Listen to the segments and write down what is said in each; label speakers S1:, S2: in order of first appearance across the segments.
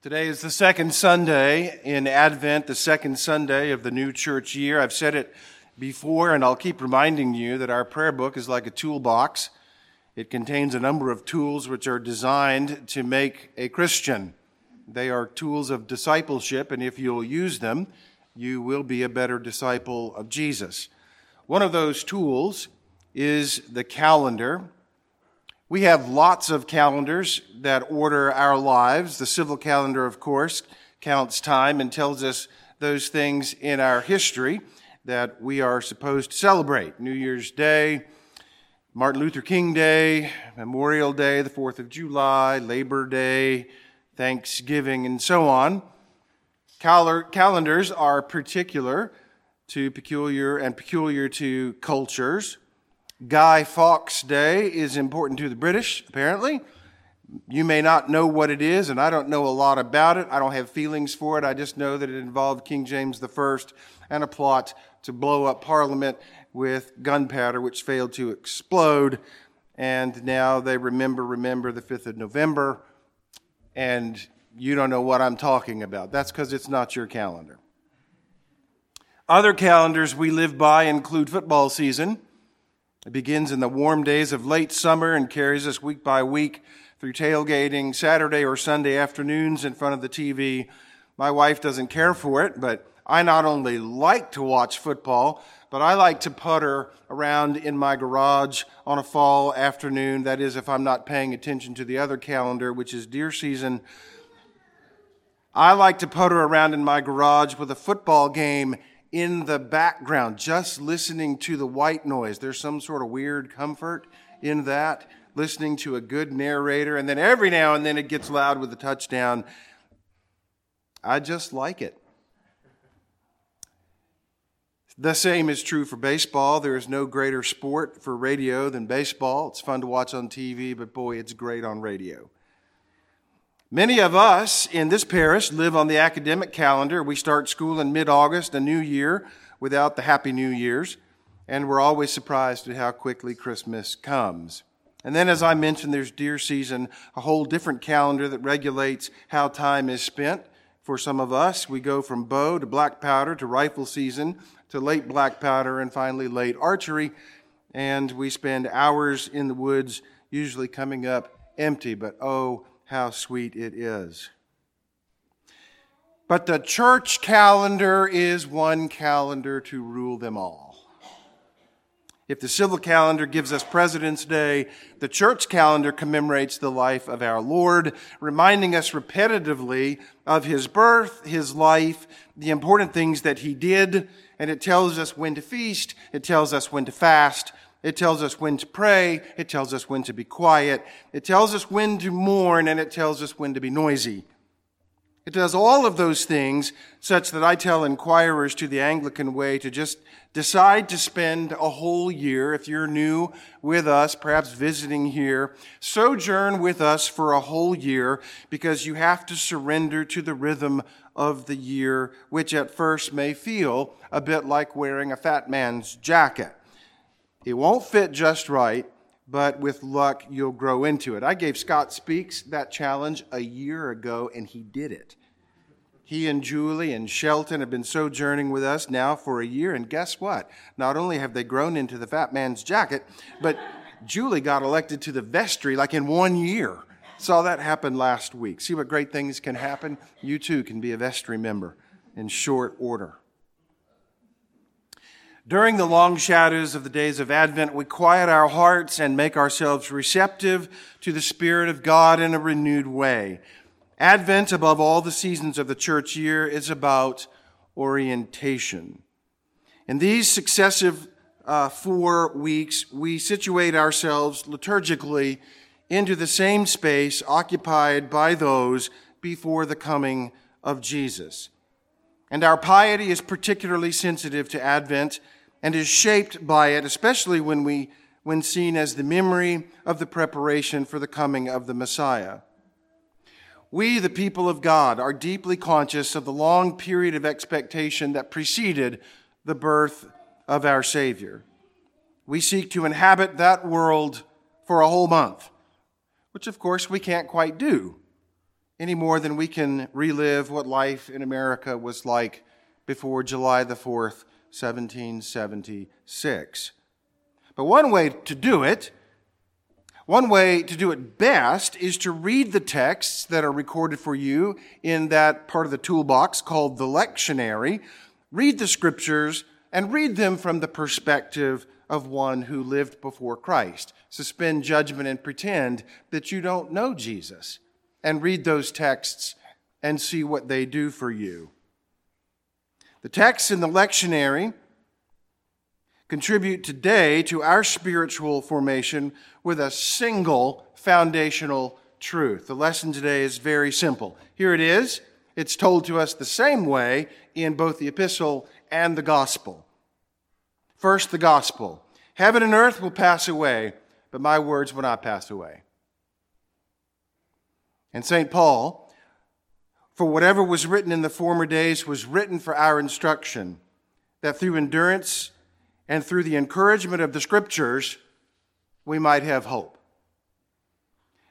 S1: Today is the second Sunday in Advent, the second Sunday of the new church year. I've said it before, and I'll keep reminding you that our prayer book is like a toolbox. It contains a number of tools which are designed to make a Christian. They are tools of discipleship, and if you'll use them, you will be a better disciple of Jesus. One of those tools is the calendar. We have lots of calendars that order our lives. The civil calendar, of course, counts time and tells us those things in our history that we are supposed to celebrate. New Year's Day, Martin Luther King Day, Memorial Day, the 4th of July, Labor Day, Thanksgiving, and so on. calendars are particular to peculiar and peculiar to cultures. Guy Fawkes Day is important to the British, apparently. You may not know what it is, and I don't know a lot about it. I don't have feelings for it. I just know that it involved King James I and a plot to blow up Parliament with gunpowder, which failed to explode. And now they remember, remember the 5th of November, and you don't know what I'm talking about. That's because it's not your calendar. Other calendars we live by include football season. It begins in the warm days of late summer and carries us week by week through tailgating Saturday or Sunday afternoons in front of the TV. My wife doesn't care for it, but I not only like to watch football, but I like to putter around in my garage on a fall afternoon. That is, if I'm not paying attention to the other calendar, which is deer season. I like to putter around in my garage with a football game in the background, just listening to the white noise. There's some sort of weird comfort in that, listening to a good narrator, and then every now and then it gets loud with a touchdown. I just like it. The same is true for baseball. There is no greater sport for radio than baseball. It's fun to watch on TV, but boy, it's great on radio. Many of us in this parish live on the academic calendar. We start school in mid August, a new year, without the Happy New Year's, and we're always surprised at how quickly Christmas comes. And then, as I mentioned, there's deer season, a whole different calendar that regulates how time is spent. For some of us, we go from bow to black powder to rifle season to late black powder and finally late archery. And we spend hours in the woods, usually coming up empty, but oh, how sweet it is. But the church calendar is one calendar to rule them all. If the civil calendar gives us President's Day, the church calendar commemorates the life of our Lord, reminding us repetitively of his birth, his life, the important things that he did, and it tells us when to feast, it tells us when to fast, it tells us when to pray. It tells us when to be quiet. It tells us when to mourn, and it tells us when to be noisy. It does all of those things such that I tell inquirers to the Anglican way to just decide to spend a whole year, if you're new with us, perhaps visiting here, sojourn with us for a whole year because you have to surrender to the rhythm of the year, which at first may feel a bit like wearing a fat man's jacket. It won't fit just right, but with luck, you'll grow into it. I gave Scott Speaks that challenge a year ago, and he did it. He and Julie and Shelton have been sojourning with us now for a year, and guess what? Not only have they grown into the fat man's jacket, but Julie got elected to the vestry like in one year. Saw that happen last week. See what great things can happen? You too can be a vestry member in short order. During the long shadows of the days of Advent, we quiet our hearts and make ourselves receptive to the Spirit of God in a renewed way. Advent, above all the seasons of the church year, is about orientation. In these successive uh, four weeks, we situate ourselves liturgically into the same space occupied by those before the coming of Jesus. And our piety is particularly sensitive to Advent and is shaped by it, especially when, we, when seen as the memory of the preparation for the coming of the Messiah. We, the people of God, are deeply conscious of the long period of expectation that preceded the birth of our Savior. We seek to inhabit that world for a whole month, which of course we can't quite do. any more than we can relive what life in America was like before July the 4th, 1776. But one way to do it, one way to do it best, is to read the texts that are recorded for you in that part of the toolbox called the lectionary. Read the scriptures and read them from the perspective of one who lived before Christ. Suspend judgment and pretend that you don't know Jesus and read those texts and see what they do for you. The texts in the lectionary contribute today to our spiritual formation with a single foundational truth. The lesson today is very simple. Here it is. It's told to us the same way in both the epistle and the gospel. First, the gospel. Heaven and earth will pass away, but my words will not pass away. And St. Paul, for whatever was written in the former days was written for our instruction, that through endurance and through the encouragement of the scriptures, we might have hope.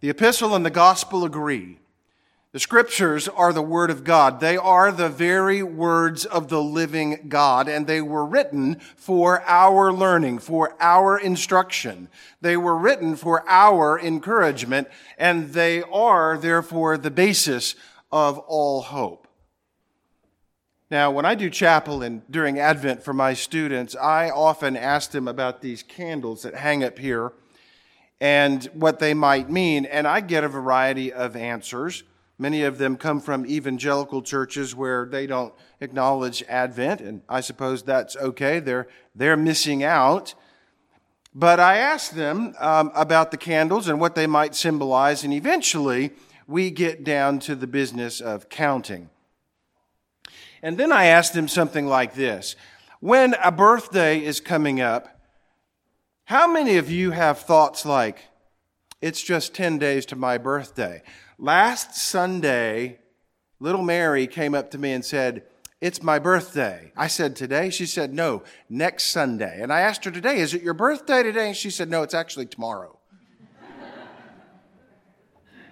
S1: The epistle and the gospel agree the scriptures are the word of God. They are the very words of the living God, and they were written for our learning, for our instruction. They were written for our encouragement, and they are therefore the basis of all hope. Now, when I do chapel and during Advent for my students, I often ask them about these candles that hang up here and what they might mean, and I get a variety of answers. Many of them come from evangelical churches where they don't acknowledge Advent, and I suppose that's okay. They're, they're missing out. But I asked them um, about the candles and what they might symbolize, and eventually we get down to the business of counting. And then I asked them something like this When a birthday is coming up, how many of you have thoughts like, it's just 10 days to my birthday? Last Sunday, little Mary came up to me and said, It's my birthday. I said, Today? She said, No, next Sunday. And I asked her today, Is it your birthday today? And she said, No, it's actually tomorrow.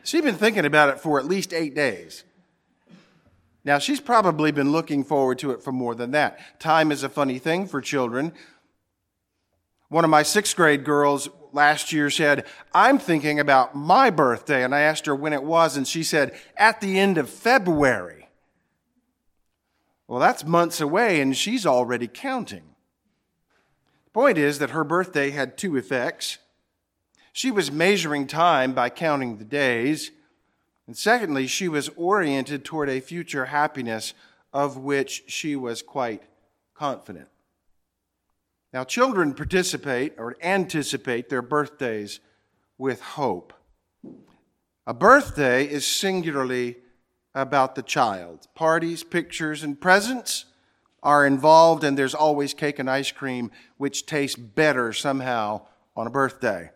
S1: She'd been thinking about it for at least eight days. Now, she's probably been looking forward to it for more than that. Time is a funny thing for children. One of my sixth grade girls last year said, I'm thinking about my birthday. And I asked her when it was, and she said, at the end of February. Well, that's months away, and she's already counting. The point is that her birthday had two effects. She was measuring time by counting the days. And secondly, she was oriented toward a future happiness of which she was quite confident. Now, children participate or anticipate their birthdays with hope. A birthday is singularly about the child. Parties, pictures, and presents are involved, and there's always cake and ice cream, which tastes better somehow on a birthday.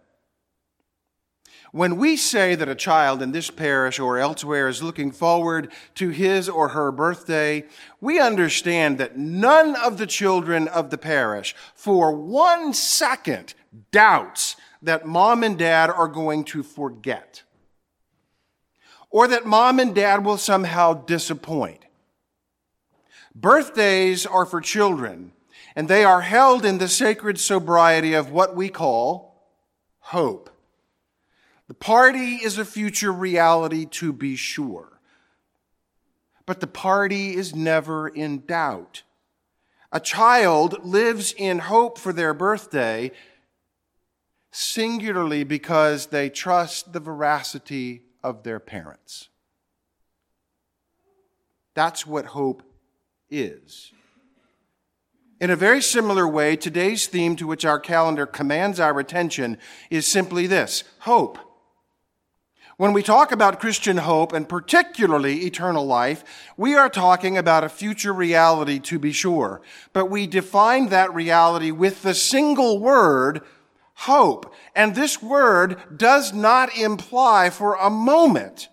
S1: When we say that a child in this parish or elsewhere is looking forward to his or her birthday, we understand that none of the children of the parish for one second doubts that mom and dad are going to forget or that mom and dad will somehow disappoint. Birthdays are for children, and they are held in the sacred sobriety of what we call hope. The party is a future reality to be sure. But the party is never in doubt. A child lives in hope for their birthday singularly because they trust the veracity of their parents. That's what hope is. In a very similar way, today's theme to which our calendar commands our attention is simply this hope. When we talk about Christian hope, and particularly eternal life, we are talking about a future reality to be sure. But we define that reality with the single word, hope. And this word does not imply for a moment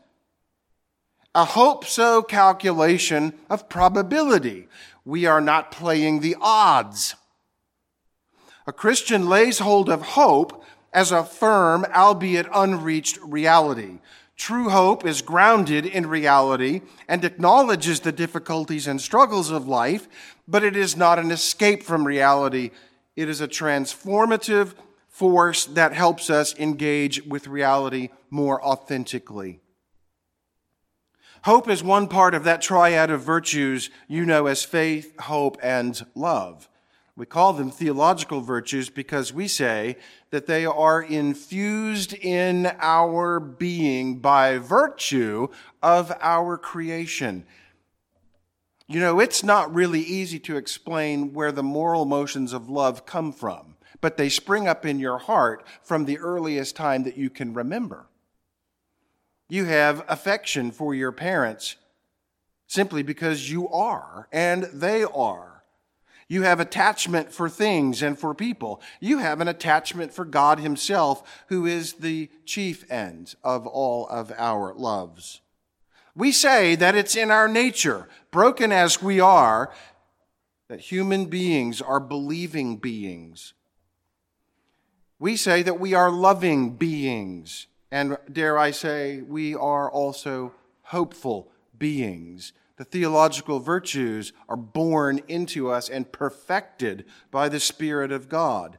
S1: a hope so calculation of probability. We are not playing the odds. A Christian lays hold of hope as a firm, albeit unreached reality. True hope is grounded in reality and acknowledges the difficulties and struggles of life, but it is not an escape from reality. It is a transformative force that helps us engage with reality more authentically. Hope is one part of that triad of virtues you know as faith, hope, and love. We call them theological virtues because we say that they are infused in our being by virtue of our creation. You know, it's not really easy to explain where the moral motions of love come from but they spring up in your heart from the earliest time that you can remember. You have affection for your parents simply because you are and they are. You have attachment for things and for people. You have an attachment for God Himself, who is the chief end of all of our loves. We say that it's in our nature, broken as we are, that human beings are believing beings we say that we are loving beings, and dare I say, we are also hopeful beings. The theological virtues are born into us and perfected by the Spirit of God.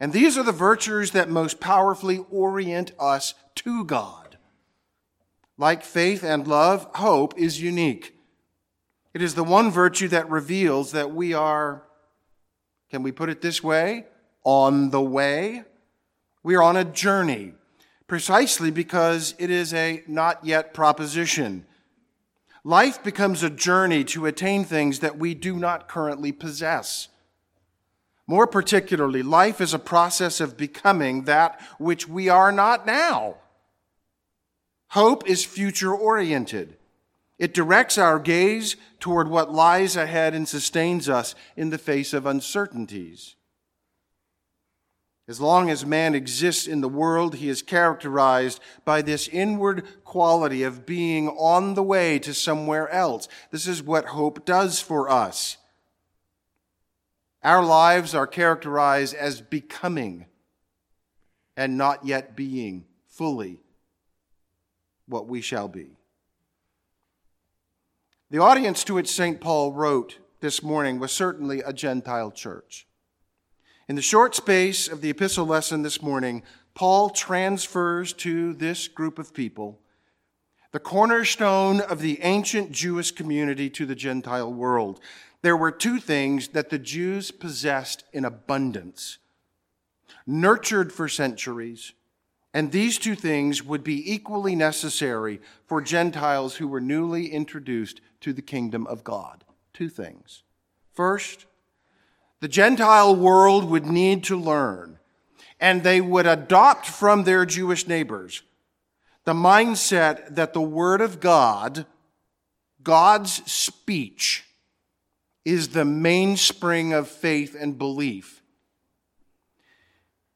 S1: And these are the virtues that most powerfully orient us to God. Like faith and love, hope is unique. It is the one virtue that reveals that we are, can we put it this way? on the way. We are on a journey, precisely because it is a not yet proposition. Life becomes a journey to attain things that we do not currently possess. More particularly, life is a process of becoming that which we are not now. Hope is future oriented. It directs our gaze toward what lies ahead and sustains us in the face of uncertainties. As long as man exists in the world, he is characterized by this inward quality of being on the way to somewhere else. This is what hope does for us. Our lives are characterized as becoming and not yet being fully what we shall be. The audience to which St. Paul wrote this morning was certainly a Gentile church. In the short space of the epistle lesson this morning, Paul transfers to this group of people the cornerstone of the ancient Jewish community to the Gentile world. There were two things that the Jews possessed in abundance, nurtured for centuries, and these two things would be equally necessary for Gentiles who were newly introduced to the kingdom of God. Two things. First, the Gentile world would need to learn, and they would adopt from their Jewish neighbors the mindset that the Word of God, God's speech, is the mainspring of faith and belief.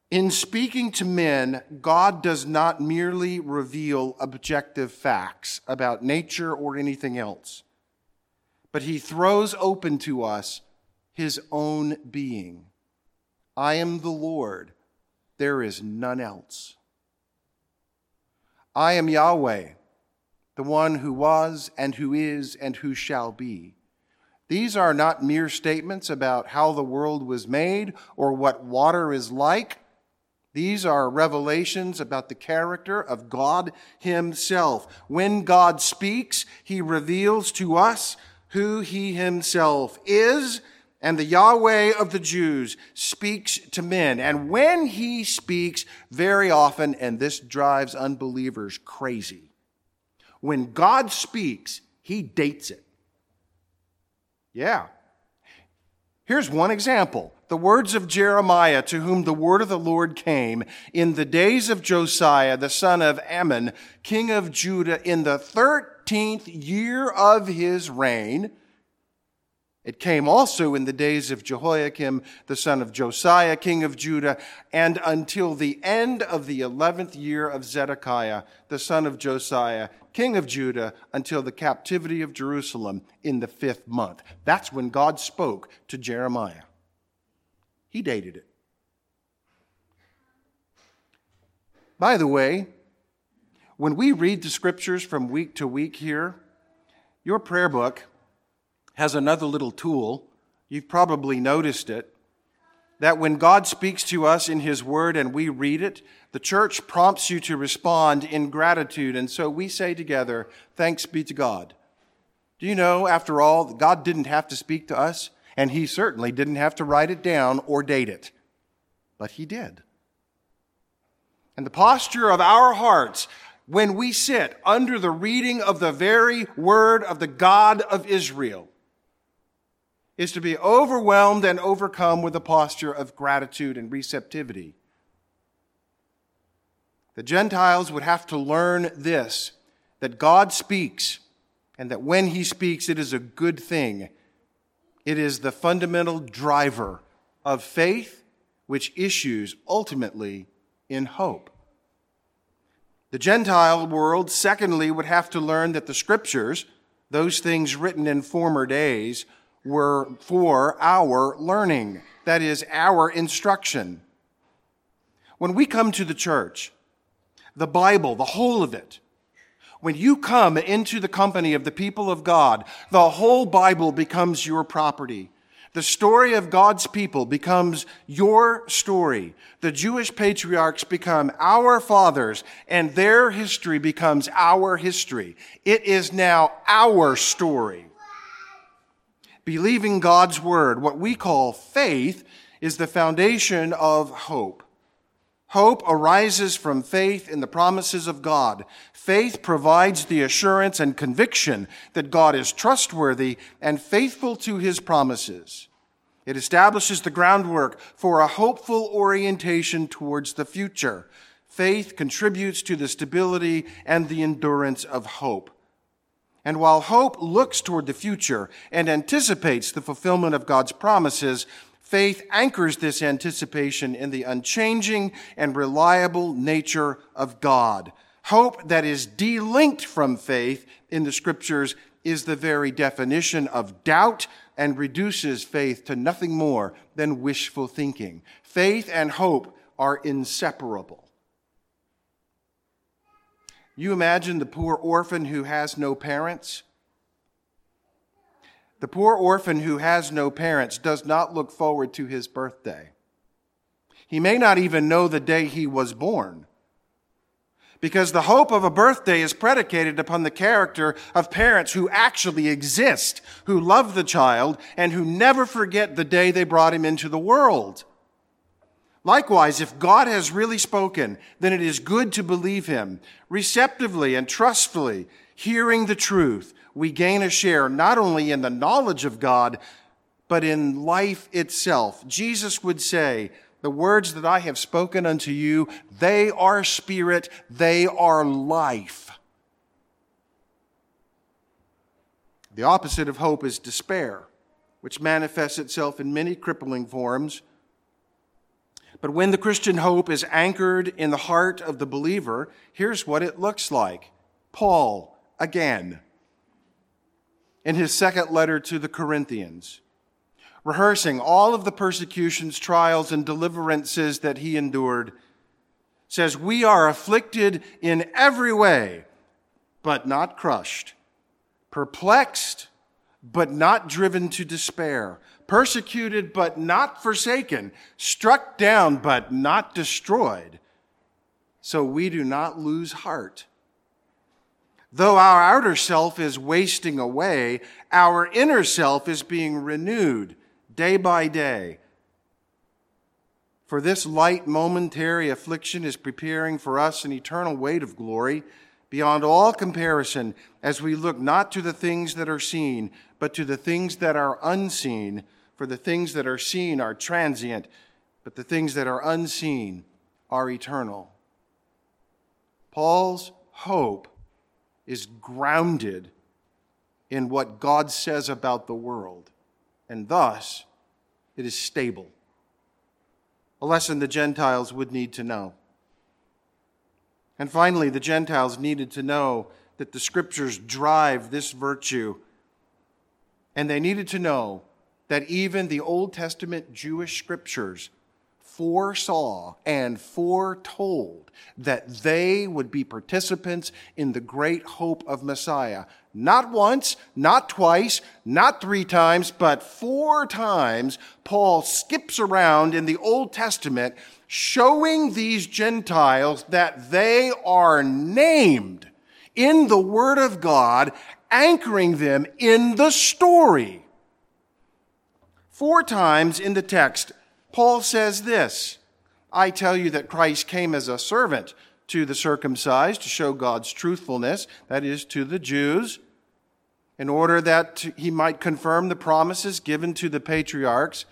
S1: In speaking to men, God does not merely reveal objective facts about nature or anything else, but He throws open to us his own being. I am the Lord, there is none else. I am Yahweh, the one who was and who is and who shall be. These are not mere statements about how the world was made or what water is like. These are revelations about the character of God Himself. When God speaks, He reveals to us who He Himself is and the Yahweh of the Jews speaks to men. And when he speaks, very often, and this drives unbelievers crazy, when God speaks, he dates it. Yeah. Here's one example. The words of Jeremiah, to whom the word of the Lord came in the days of Josiah, the son of Amon, king of Judah, in the 13th year of his reign it came also in the days of Jehoiakim, the son of Josiah, king of Judah, and until the end of the 11th year of Zedekiah, the son of Josiah, king of Judah, until the captivity of Jerusalem in the fifth month. That's when God spoke to Jeremiah. He dated it. By the way, When we read the scriptures from week to week here, your prayer book has another little tool. You've probably noticed it. That when God speaks to us in His Word and we read it, the church prompts you to respond in gratitude. And so we say together, Thanks be to God. Do you know, after all, God didn't have to speak to us, and He certainly didn't have to write it down or date it, but He did. And the posture of our hearts when we sit under the reading of the very word of the God of Israel is to be overwhelmed and overcome with a posture of gratitude and receptivity. The Gentiles would have to learn this that God speaks, and that when He speaks, it is a good thing. It is the fundamental driver of faith, which issues ultimately in hope. The Gentile world, secondly, would have to learn that the scriptures, those things written in former days, were for our learning, that is, our instruction. When we come to the church, the Bible, the whole of it, when you come into the company of the people of God, the whole Bible becomes your property. The story of God's people becomes your story. The Jewish patriarchs become our fathers, and their history becomes our history. It is now our story. Believing God's word, what we call faith, is the foundation of hope. Hope arises from faith in the promises of God. Faith provides the assurance and conviction that God is trustworthy and faithful to his promises. It establishes the groundwork for a hopeful orientation towards the future. Faith contributes to the stability and the endurance of hope. And while hope looks toward the future and anticipates the fulfillment of God's promises, faith anchors this anticipation in the unchanging and reliable nature of God. Hope that is delinked from faith in the scriptures is the very definition of doubt and reduces faith to nothing more than wishful thinking. Faith and hope are inseparable. You imagine the poor orphan who has no parents? The poor orphan who has no parents does not look forward to his birthday. He may not even know the day he was born. Because the hope of a birthday is predicated upon the character of parents who actually exist, who love the child, and who never forget the day they brought him into the world. Likewise, if God has really spoken, then it is good to believe him. Receptively and trustfully, hearing the truth, we gain a share not only in the knowledge of God, but in life itself. Jesus would say, the words that I have spoken unto you, they are spirit, they are life. The opposite of hope is despair, which manifests itself in many crippling forms but when the Christian hope is anchored in the heart of the believer, here's what it looks like. Paul, again, in his second letter to the Corinthians, rehearsing all of the persecutions, trials, and deliverances that he endured, says, We are afflicted in every way, but not crushed, perplexed, but not driven to despair persecuted but not forsaken, struck down but not destroyed. So we do not lose heart. Though our outer self is wasting away, our inner self is being renewed day by day. For this light momentary affliction is preparing for us an eternal weight of glory beyond all comparison as we look not to the things that are seen, but to the things that are unseen for the things that are seen are transient, but the things that are unseen are eternal. Paul's hope is grounded in what God says about the world, and thus it is stable. A lesson the Gentiles would need to know. And finally, the Gentiles needed to know that the scriptures drive this virtue, and they needed to know that even the Old Testament Jewish scriptures foresaw and foretold that they would be participants in the great hope of Messiah. Not once, not twice, not three times, but four times, Paul skips around in the Old Testament showing these Gentiles that they are named in the Word of God, anchoring them in the story. Four times in the text, Paul says this I tell you that Christ came as a servant to the circumcised to show God's truthfulness, that is, to the Jews, in order that he might confirm the promises given to the patriarchs,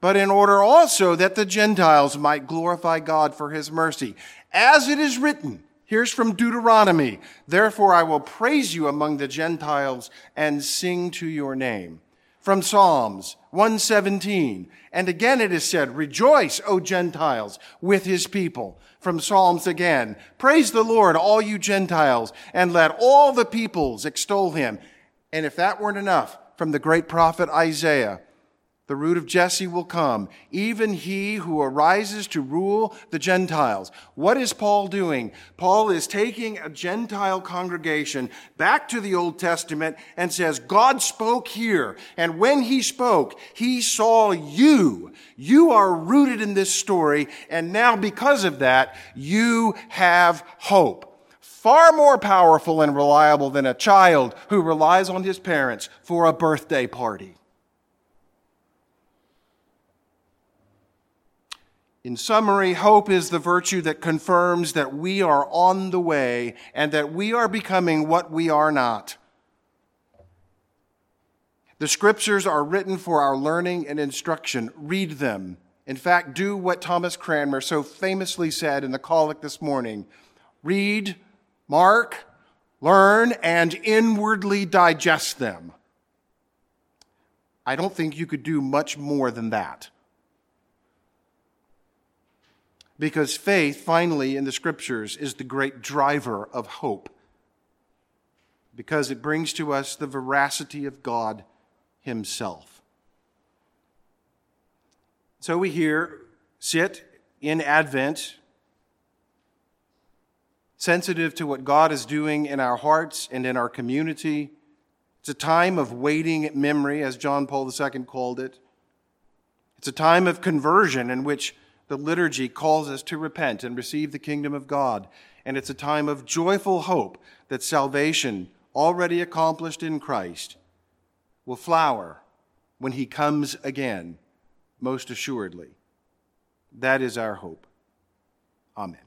S1: but in order also that the Gentiles might glorify God for his mercy. As it is written, here's from Deuteronomy, therefore I will praise you among the Gentiles and sing to your name. From Psalms 117, and again it is said, Rejoice, O Gentiles, with his people. From Psalms again, Praise the Lord, all you Gentiles, and let all the peoples extol him. And if that weren't enough, from the great prophet Isaiah, the root of Jesse will come, even he who arises to rule the Gentiles. What is Paul doing? Paul is taking a Gentile congregation back to the Old Testament and says, God spoke here. And when he spoke, he saw you. You are rooted in this story. And now, because of that, you have hope. Far more powerful and reliable than a child who relies on his parents for a birthday party. In summary, hope is the virtue that confirms that we are on the way and that we are becoming what we are not. The scriptures are written for our learning and instruction. Read them. In fact, do what Thomas Cranmer so famously said in the Collect this morning read, mark, learn, and inwardly digest them. I don't think you could do much more than that. Because faith, finally, in the scriptures, is the great driver of hope. Because it brings to us the veracity of God Himself. So we here sit in Advent, sensitive to what God is doing in our hearts and in our community. It's a time of waiting memory, as John Paul II called it. It's a time of conversion in which the liturgy calls us to repent and receive the kingdom of God. And it's a time of joyful hope that salvation, already accomplished in Christ, will flower when he comes again, most assuredly. That is our hope. Amen.